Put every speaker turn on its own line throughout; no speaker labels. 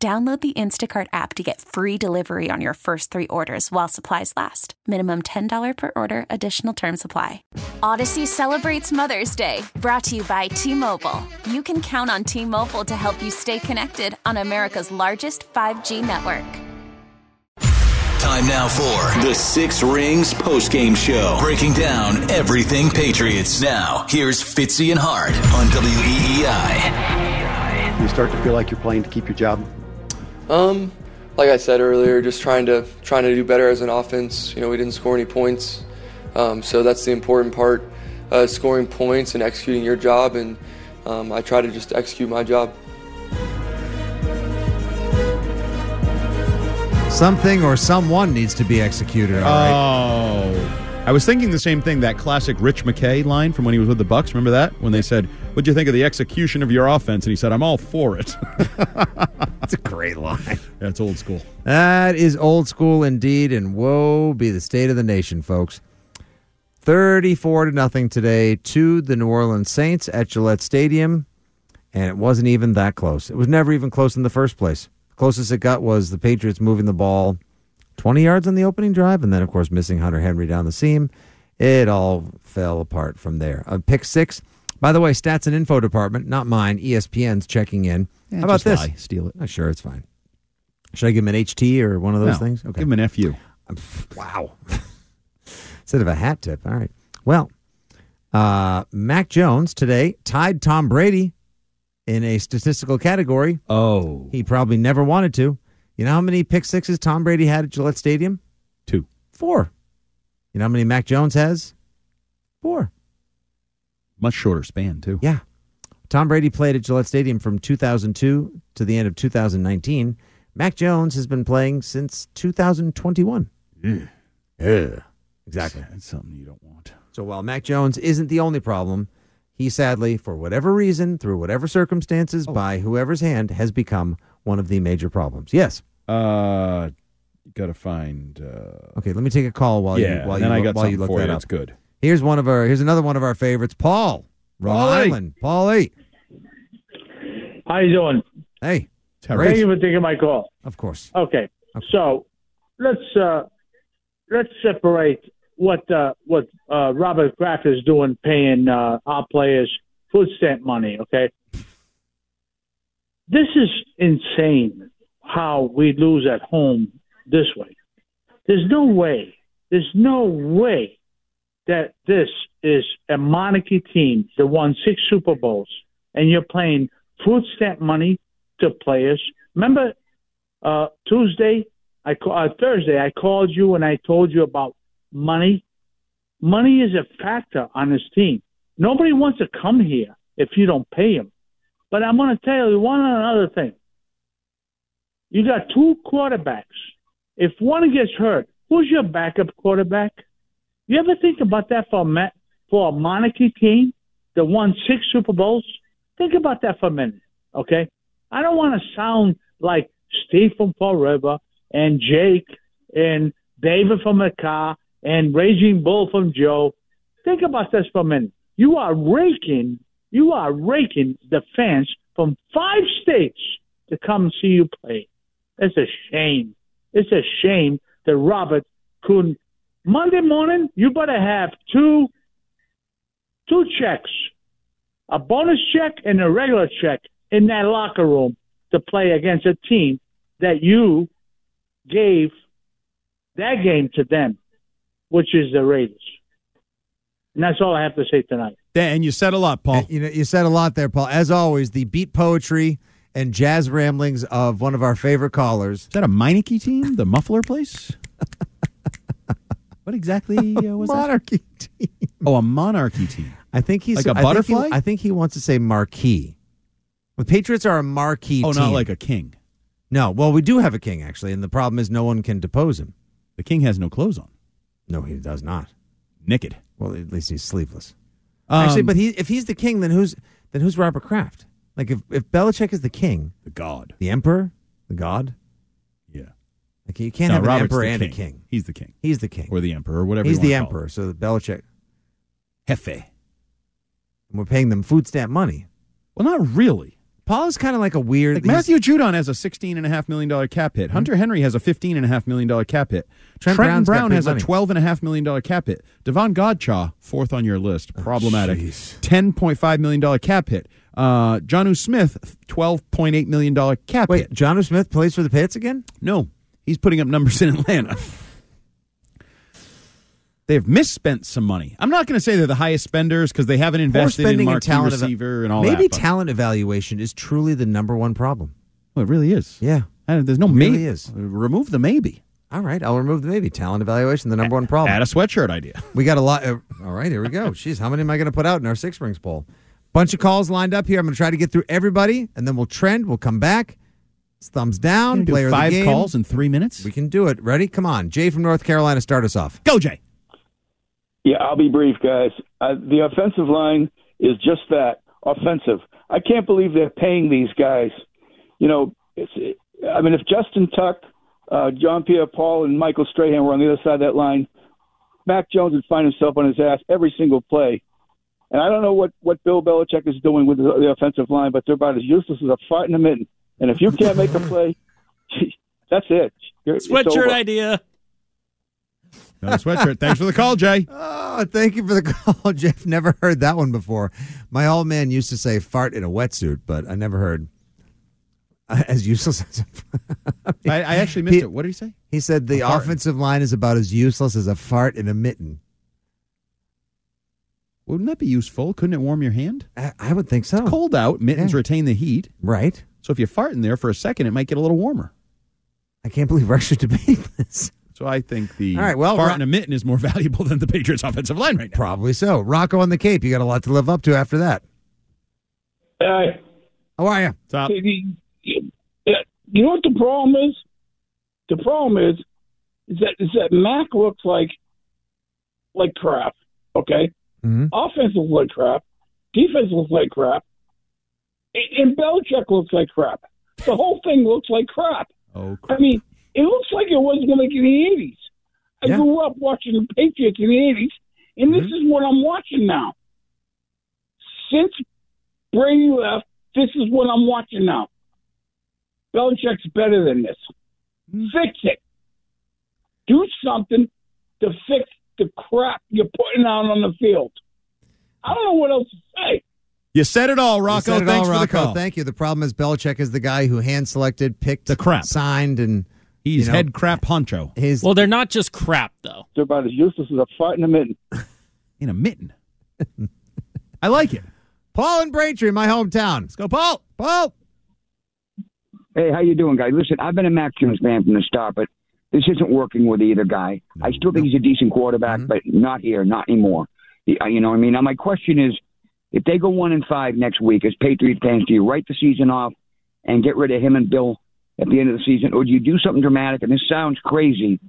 Download the Instacart app to get free delivery on your first three orders while supplies last. Minimum $10 per order, additional term supply. Audacy celebrates Mother's Day, brought to you by T Mobile. You can count on T Mobile to help you stay connected on America's largest 5G network.
Time now for the Six Rings postgame show, breaking down everything Patriots. Now, here's Fitzy and Hart on WEEI.
You start to feel like you're playing to keep your job.
Um, like I said earlier, just trying to trying to do better as an offense. You know, we didn't score any points, um, so that's the important part: uh, scoring points and executing your job. And um, I try to just execute my job.
Something or someone needs to be executed. All right.
Oh. I was thinking the same thing. That classic Rich McKay line from when he was with the Bucs. Remember that when they said, "What'd you think of the execution of your offense?" And he said, "I'm all for it."
That's a great line.
That's old school.
That is old school indeed, and woe be the state of the nation, folks. 34 to nothing today to the New Orleans Saints at Gillette Stadium, and it wasn't even that close. It was never even close in the first place. Closest it got was the Patriots moving the ball 20 yards on the opening drive, and then, of course, missing Hunter Henry down the seam. It all fell apart from there. Uh, pick six. By the way, stats and info department, not mine. ESPN's checking in.
Yeah,
How about this?
lie. Steal it.
Oh, sure, it's fine. Should I give him an HT or one of those
No,
things? Okay.
Give him an FU.
Wow. Instead of a hat tip. All right. Well, uh, Mac Jones today tied Tom Brady in a statistical category
Oh,
he probably never wanted to. You know how many pick sixes Tom Brady had at Gillette Stadium?
two.
Four. You know how many Mac Jones has? Four.
Much shorter span too.
Yeah. Tom Brady played at Gillette Stadium from 2002 to the end of 2019. Mac Jones has been playing since 2021. Yeah. Exactly.
That's something you don't want.
So while Mac Jones isn't the only problem, he sadly, for whatever reason, through whatever circumstances, by whoever's hand, has become one of the major problems. Yes.
Uh, got to find. Uh,
Okay, let me take a call while
yeah,
you while you
I got
while you look
for
that
you.
up.
That's good.
Here's one of our here's another one of our favorites, Paul. Rhode
Paulie.
Island. Paulie.
How you doing?
Hey.
Terrible.
Thank you for taking my call.
Of course.
Okay, so let's uh, let's separate what uh, what uh, Robert Kraft is doing, paying uh, our players food stamp money. Okay, this is insane. How we lose at home this way. There's no way. There's no way that this is a monarchy team that won six Super Bowls, and you're playing food stamp money to players. Remember uh, Tuesday, I ca- uh, Thursday, I called you and I told you about money. Money is a factor on this team. Nobody wants to come here if you don't pay them. But I'm going to tell you one other thing. You got two quarterbacks. If one gets hurt, who's your backup quarterback? You ever think about that for a ma- for a monarchy team that won six Super Bowls? Think about that for a minute, okay? I don't want to sound like Steve from Fall River and Jake and David from the car and Raging Bull from Joe. Think about this for a minute. You are raking, you are raking the fans from five states to come see you play. It's a shame. It's a shame that Robert couldn't. Monday morning, you better have two two checks, a bonus check and a regular check in that locker room to play against a team that you gave that game to them, which is the Raiders. And that's all I have to say tonight.
And you said a lot, Paul.
You know, you said a lot there, Paul. As always, the beat poetry and jazz ramblings of one of our favorite callers.
Is that a Meineke team? The muffler place? what exactly uh, was that?
Monarchy team.
Oh, a monarchy team.
I think he's
Like a
I think he-
butterfly?
I think he wants to say marquee. The Patriots are a marquee
Oh,
team.
not like a king.
No, well, we do have a king actually, and the problem is no one can depose him.
The king has no clothes on,
No, he does not.
naked.
Well, at least he's sleeveless.
Um,
actually, but he if he's the king, then who's then who's Robert Kraft? Like if if Belichick is the king,
the god.
the emperor, the god. Like you can't
No,
have an
Robert's
emperor and
king.
a king.
He's the king
He's the king.
or the emperor or whatever.
He's the emperor. So the Belichick,
it. Jefe.
and we're paying them food stamp money.
Well, not really.
Paul is kind of like a weird.
Like Matthew Judon has a sixteen and a half million dollar cap hit. Hunter Henry has a fifteen and a half million dollar cap hit.
Trent
Trenton
Brown's got
Brown has
money.
a twelve and a half million dollar cap hit. Davon Godchaux, fourth on your list, problematic. Ten point five million dollar cap hit. Uh, Jonnu Smith, twelve point eight million dollar cap
Wait,
hit.
John Smith plays for the Pits again?
No, he's putting up numbers in Atlanta. They've misspent some money. I'm not going to say they're the highest spenders because they haven't invested in
spending and talent
receiver and all
Maybe
that. but-
talent evaluation is truly the number one problem.
well, it really is.
Yeah.
There's no
It
maybe.
really is.
Remove the maybe.
All right, I'll remove the maybe talent evaluation. The number one problem.
Add a sweatshirt idea.
We got a lot. Uh, all right, here we go. Jeez, how many am I going to put out in our six rings poll? Bunch of calls lined up here. I'm going to try to get through everybody, and then we'll trend. We'll come back. It's thumbs down.
Do
Player of the
five
game.
calls in three minutes.
We can do it. Ready? Come on, Jay from North Carolina. Start us off.
Go, Jay.
Yeah, I'll be brief, guys. Uh, the offensive line is just that offensive. I can't believe they're paying these guys. You know, it's, I mean, if Justin Tuck, uh, John Pierre Paul, and Michael Strahan were on the other side of that line, Mac Jones would find himself on his ass every single play. And I don't know what, what Bill Belichick is doing with the, the offensive line, but they're about as useless as a fart in a mitten. And if you can't make a play, that's it. You're.
Sweatshirt idea.
No sweatshirt. Thanks for the call, Jay.
Oh, thank you for the call, Jeff. Never heard that one before. My old man used to say "fart in a wetsuit," but I never heard uh, as useless as.
I actually missed
He-
it. What did he say?
he said the offensive line is about as useless as a fart in a mitten.
Wouldn't that be useful? Couldn't it warm your hand?
I, I would think so.
Cold out. Mittens
Yeah.
retain the heat.
Right?
So if you fart in there for a second, it might get a little warmer.
I can't believe we're actually debating this.
So I think the
All right, well,
fart
Ro-
in a mitten is more valuable than the Patriots' offensive line right now.
Probably so. Rocco on the Cape. You got a lot to live up to after that. How are you?
Top.
you know what the problem is? The problem is, is that is that Mac looks like like crap. Okay,
mm-hmm.
offense looks like crap, defense looks like crap, and, Belichick looks like crap. The whole thing looks like crap.
Oh, crap.
I mean, it looks like it wasn't like in the eighties. I
Yeah.
grew up watching the Patriots in the eighties, and this mm-hmm. is what I'm watching now. Since Brady left, this is what I'm watching now. Belichick's better than this. Mm-hmm. Fix it. Do something to fix the crap you're putting out on the field. I don't know what else to say.
You said it all,
You
Rocco.
it
Thanks
all,
for the call.
Thank you. The problem is Belichick is the guy who hand selected, picked,
The crap.
signed, and
He's
you know,
head crap honcho
his.
Well, they're not just crap though.
They're about as useless as a fart in a mitten.
in a mitten. I like it.
Paul and Braintree, my hometown.
Let's go, Paul.
Paul.
Hey, how you doing, guys? Listen, I've been a Mac Jones fan from the start, but this isn't working with either guy. I still think he's a decent quarterback, but not here, not anymore. Uh, You know what I mean? Now, my question is, if they go one and five next week as Patriot fans, do you write the season off and get rid of him and Bill at the end of the season, or do you do something dramatic? And this sounds crazy,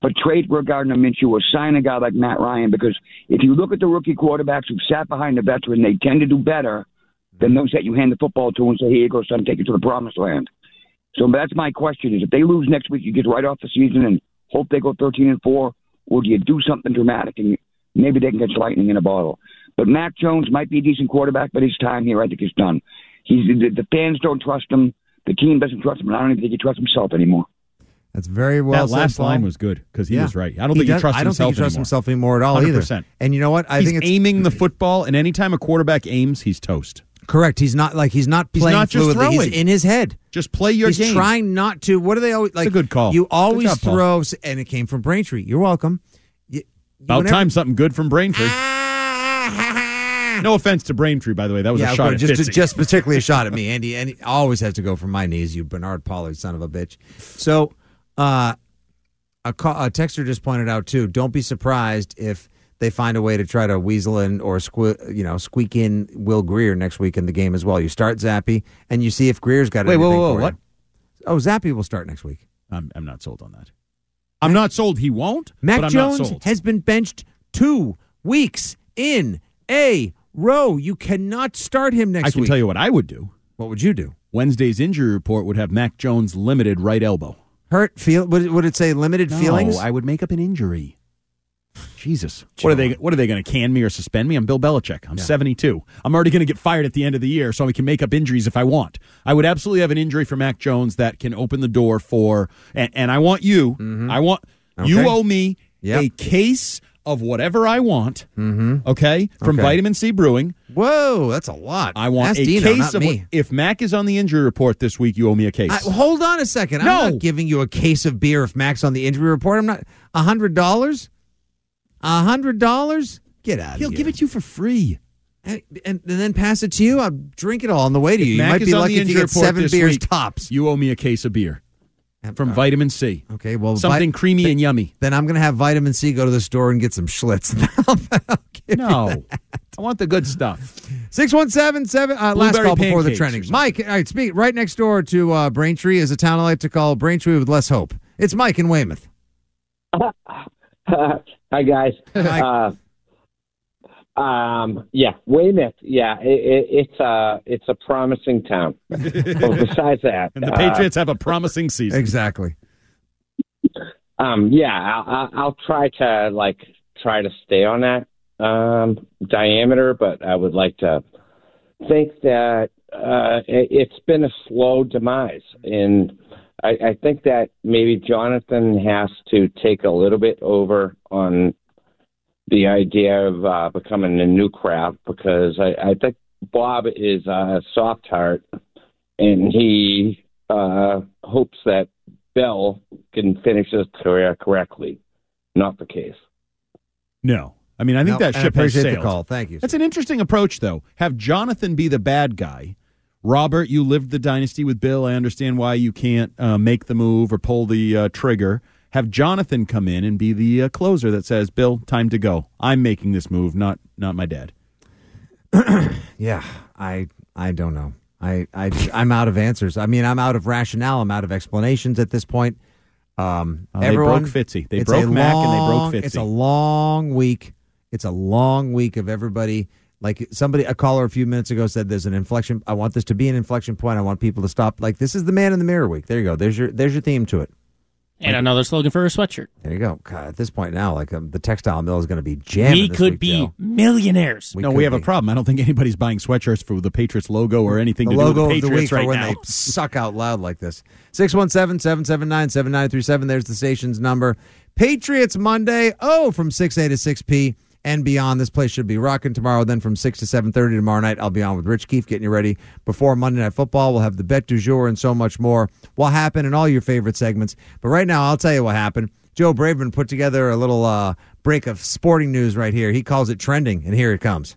but trade for Gardner Minshew or sign a guy like Matt Ryan because if you look at the rookie quarterbacks who've sat behind the veteran, they tend to do better than those that you hand the football to and say, "Here you go, son, take it to the promised land." So that's my question: is if they lose next week, you get right off the season and hope they go thirteen and four, or do you do something dramatic and maybe they can catch lightning in a bottle? But Mac Jones might be a decent quarterback, but his time here, I think, is done. He's the, the fans don't trust him, the team doesn't trust him, and I don't even think he trusts himself anymore.
That's very well
that last line was good because he
Yeah.
was right. I don't think he
does-
trusts
I don't
himself
think he trusts
anymore.
himself anymore at all either.
100%.
And you know what? I
he's
think it's
aiming the football, and anytime a quarterback aims, he's toast.
correct. He's not like he's not playing
He's
playing
not just
fluidly.
throwing.
He's in his head.
Just play your
he's
game.
trying not to. What do they always like?
a good call.
You always
job, Paul.
throw, and it came from Braintree. You're welcome. You,
About
whenever-
time something good from Braintree. Ah, No offense to Braintree, by the way. That was
yeah,
a shot
just, just particularly a shot at me. Andy, Andy always has to go for my knees. You Bernard Pollard, son of a bitch. So, uh, a, a texter just pointed out too. Don't be surprised if they find a way to try to weasel in or sque- you know squeak in Will Grier next week in the game as well. You start Zappe and you see if Grier's got
Wait, whoa,
anything
whoa,
for
what?
Oh, Zappe will start next week.
I'm, I'm not sold on that. I'm not sold he won't,
Mac
but I'm
Jones
not sold.
has been benched two weeks in a row. You cannot start him next week.
I can
week.
tell you what I would do.
What would you do?
Wednesday's injury report would have Mac Jones limited right elbow.
Hurt feel? Would it, would it say limited feelings?
No, I would make up an injury. Jesus, what are they? What are they going to can me or suspend me? I'm Bill Belichick. I'm 72. I'm already going to get fired at the end of the year, so I can make up injuries if I want. I would absolutely have an injury for Mac Jones that can open the door for. And, and I want you. I want you
Mm-hmm.
Owe me
Yep.
a case of whatever I want.
Mm-hmm.
Okay, from
Okay.
Vitamin Sea Brewing.
Whoa, that's a lot.
I want
Ask
a
Dino,
case of
me.
if Mac is on the injury report this week. You owe me a case.
I, hold on a second.
No.
I'm not giving you a case of beer if Mac's on the injury report. I'm not. A hundred dollars. A hundred dollars. Get out.
He'll give it to you for free.
and, and then pass it to you. I'll drink it all on the way to you. You
Mac
might
is
be lucky if you get seven beers
week.
tops.
You owe me a case of beer from
Uh,
Vitamin Sea.
Okay, well,
Something
vi-
creamy and yummy.
Then I'm going to have vitamin C. Go to the store and get some Schlitz. I'll give you
No. I want the good stuff.
Six one seven seven. Uh, last
Blueberry
call before the
pancakes or
trending.
something.
Mike, all right, speak right next door to uh, Braintree is a town I like to call Braintree with less hope. It's Mike in Weymouth.
Hi guys. Uh, um, yeah, Weymouth. Yeah, it, it, it's a it's a promising town. but besides that,
And the
uh,
Patriots have a promising season.
Exactly.
um, yeah, I'll, I'll- I'll try to like try to stay on that um, diameter, but I would like to think that uh, it, it's been a slow demise, and I, I think that maybe Jonathan has to take a little bit over on the idea of uh, becoming a new craft because I, I think Bob is a soft heart, and he uh, hopes that Bell can finish his career correctly. Not the case.
No, I mean I think
No,
that
I
ship has
appreciate the call. Thank you.
That's an interesting approach, though. Have Jonathan be the bad guy. Robert, you lived the dynasty with Bill. I understand why you can't uh, make the move or pull the uh, trigger. Have Jonathan come in and be the uh, closer that says, "Bill, time to go. I'm making this move, not not my dad."
Yeah, I I don't know. I I I'm out of answers. I mean, I'm out of rationale. I'm out of explanations at this point. Um,
Uh, they
everyone,
broke Fitzy. They broke Mac and they broke
long-
Fitzy.
It's a long week. It's a long week of everybody. Like somebody, a caller a few minutes ago said, "There's an inflection. I want this to be an inflection point. I want people to stop. Like this is the man in the mirror week. There you go. There's your there's your theme to it.
And another slogan for a sweatshirt.
There you go. God, at this point now, like um, the textile mill is going to be jammed.
we
this
could
week,
be
Joe.
millionaires.
no, we have a problem. I don't think anybody's buying sweatshirts for the Patriots logo or anything
the
to do
logo
with
of
the
the week
Patriots
for
right
when
now.
they suck out loud like this. 617-779-7937. There's the station's number. Patriots Monday. Oh, from 6A to 6P and beyond. This place should be rocking tomorrow. Then from 6 to 7.30 tomorrow night, I'll be on with Rich Keefe getting you ready before Monday Night Football. We'll have the bet du jour and so much more. What happened in all your favorite segments. But right now, I'll tell you what happened. Joe Braverman put together a little uh, break of sporting news right here. He calls it trending, and here it comes.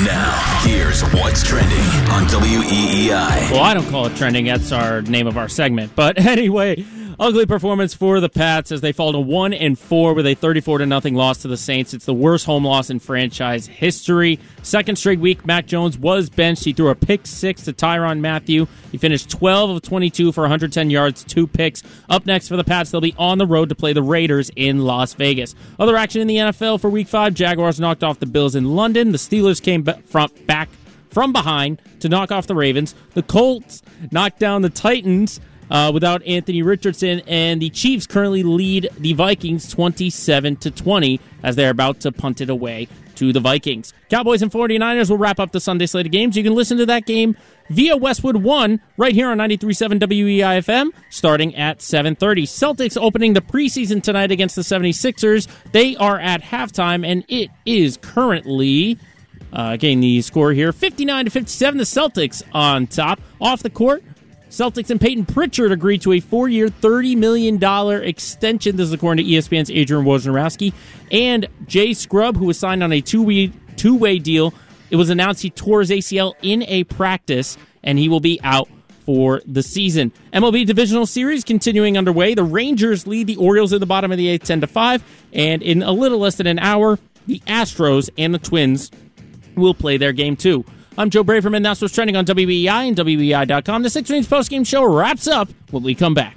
Now, here's what's trending on WEEI.
Well, I don't call it trending. That's our name of our segment. But anyway, ugly performance for the Pats as they fall to one and four with a thirty-four to nothing loss to the Saints. It's the worst home loss in franchise history. Second straight week, Mac Jones was benched. He threw a pick six to Tyrann Mathieu. He finished twelve of twenty-two for 110 yards, two picks. Up next for the Pats, they'll be on the road to play the Raiders in Las Vegas. Other action in the NFL for Week Five: Jaguars knocked off the Bills in London. The Steelers came from back from behind to knock off the Ravens. The Colts knocked down the Titans uh, without Anthony Richardson, and the Chiefs currently lead the Vikings 27 to 20 as they're about to punt it away to the Vikings. Cowboys and 49ers will wrap up the Sunday slate of games. You can listen to that game via Westwood 1 right here on 93.7 WEIFM starting at 7.30. Celtics opening the preseason tonight against the 76ers. They are at halftime, and it is currently... Uh, getting the score here 59 to 57. The Celtics on top. Off the court, Celtics and Payton Pritchard agreed to a four year, $30 million extension. This is according to ESPN's Adrian Wojnarowski. And Jay Scrubb, who was signed on a two way deal, it was announced he tore his ACL in a practice, and he will be out for the season. MLB Divisional Series continuing underway. The Rangers lead the Orioles in the bottom of the eighth, 10 to 5. And in a little less than an hour, the Astros and the Twins will play their game two. I'm Joe Braverman. That's what's trending on WEEI and WEEI.com. The Six Rings postgame show wraps up when we come back.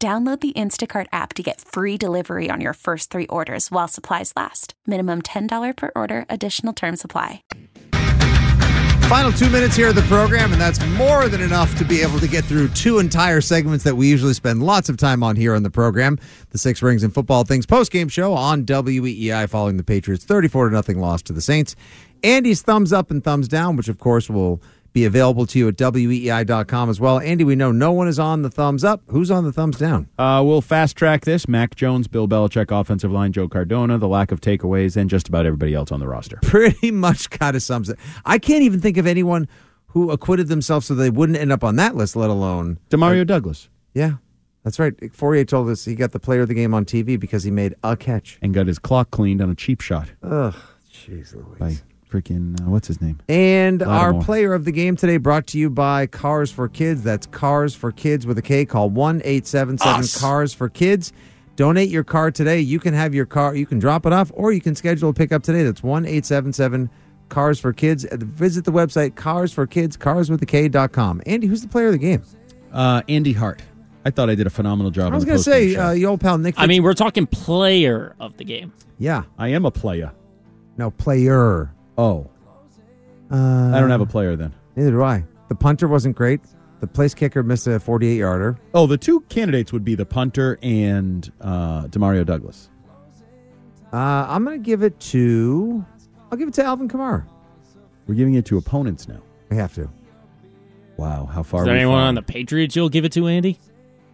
Download the Instacart app to get free delivery on your first three orders while supplies last. Minimum $10 per order, additional term supply.
Final two minutes here of the program, and that's more than enough to be able to get through two entire segments that we usually spend lots of time on here on the program. The Six Rings and Football Things post-game show on WEEI following the Patriots' 34 to nothing loss to the Saints. Andy's thumbs up and thumbs down, which of course will be available to you at weei.com as well. Andy, we know no one is on the thumbs up. Who's on the thumbs down?
Uh, we'll fast track this. Mac Jones, Bill Belichick, offensive line, Joe Cardona, the lack of takeaways, and just about everybody else on the roster.
Pretty much kind of sums it. I can't even think of anyone who acquitted themselves so they wouldn't end up on that list, let alone
Demario uh, Douglas.
Yeah. That's right. Fauria told us he got the player of the game on TV because he made a catch
and got his clock cleaned on a cheap shot.
Ugh, jeez Louise.
By freaking uh, what's his name?
And Lattimore. our player of the game today brought to you by Cars for Kids. That's Cars for Kids with a K. Call one eight seven seven Cars for Kids. Donate your car today. You can have your car. You can drop it off, or you can schedule a pickup today. That's one eight seven seven Cars for Kids. Visit the website Cars for Kids, Cars with a K.com. Andy, who's the player of the game?
Uh, Andy Hart. I thought I did a phenomenal job.
I was going to say, uh, your old pal Nick.
I mean, we're talking player of the game.
Yeah,
I am a player.
No, player.
Oh.
Uh,
I don't have a player then.
Neither do I. The punter wasn't great. The place kicker missed a 48 yarder.
Oh, the two candidates would be the punter and uh, Demario Douglas.
Uh, I'm going to give it to. I'll give it to Alvin Kamara.
We're giving it to opponents now.
We have to.
Wow, how far?
Is there anyone on the Patriots you'll give it to, Andy?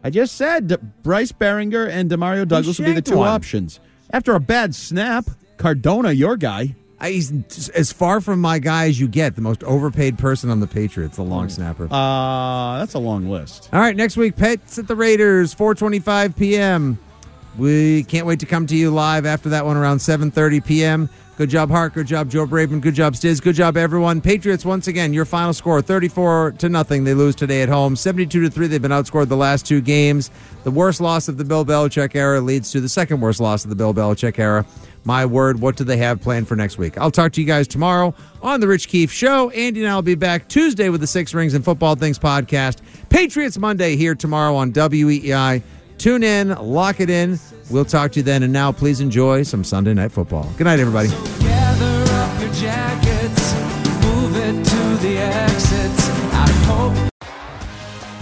I just said D- Bryce Baringer and Demario Douglas would be the two one. options. After a bad snap, Cardona, your guy.
He's as far from my guy as you get. The most overpaid person on the Patriots, the long snapper.
Uh, that's a long list.
All right, next week, Pets at the Raiders, 4:25 p.m. We can't wait to come to you live after that one around 7:30 p.m. Good job, Hart. Good job, Joe Braven. Good job, Stiz. Good job, everyone. Patriots once again. Your final score: 34 to nothing. They lose today at home. 72 to three. They've been outscored the last two games. The worst loss of the Bill Belichick era leads to the second worst loss of the Bill Belichick era my word, what do they have planned for next week? I'll talk to you guys tomorrow on The Rich Keefe Show. Andy and I will be back Tuesday with the Six Rings and Football Things podcast. Patriots Monday here tomorrow on WEEI. Tune in, lock it in. We'll talk to you then. And now, please enjoy some Sunday Night Football. Good night, everybody.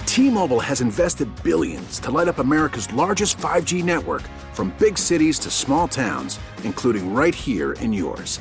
T-Mobile has invested billions to light up America's largest 5G network from big cities to small towns, including right here in yours.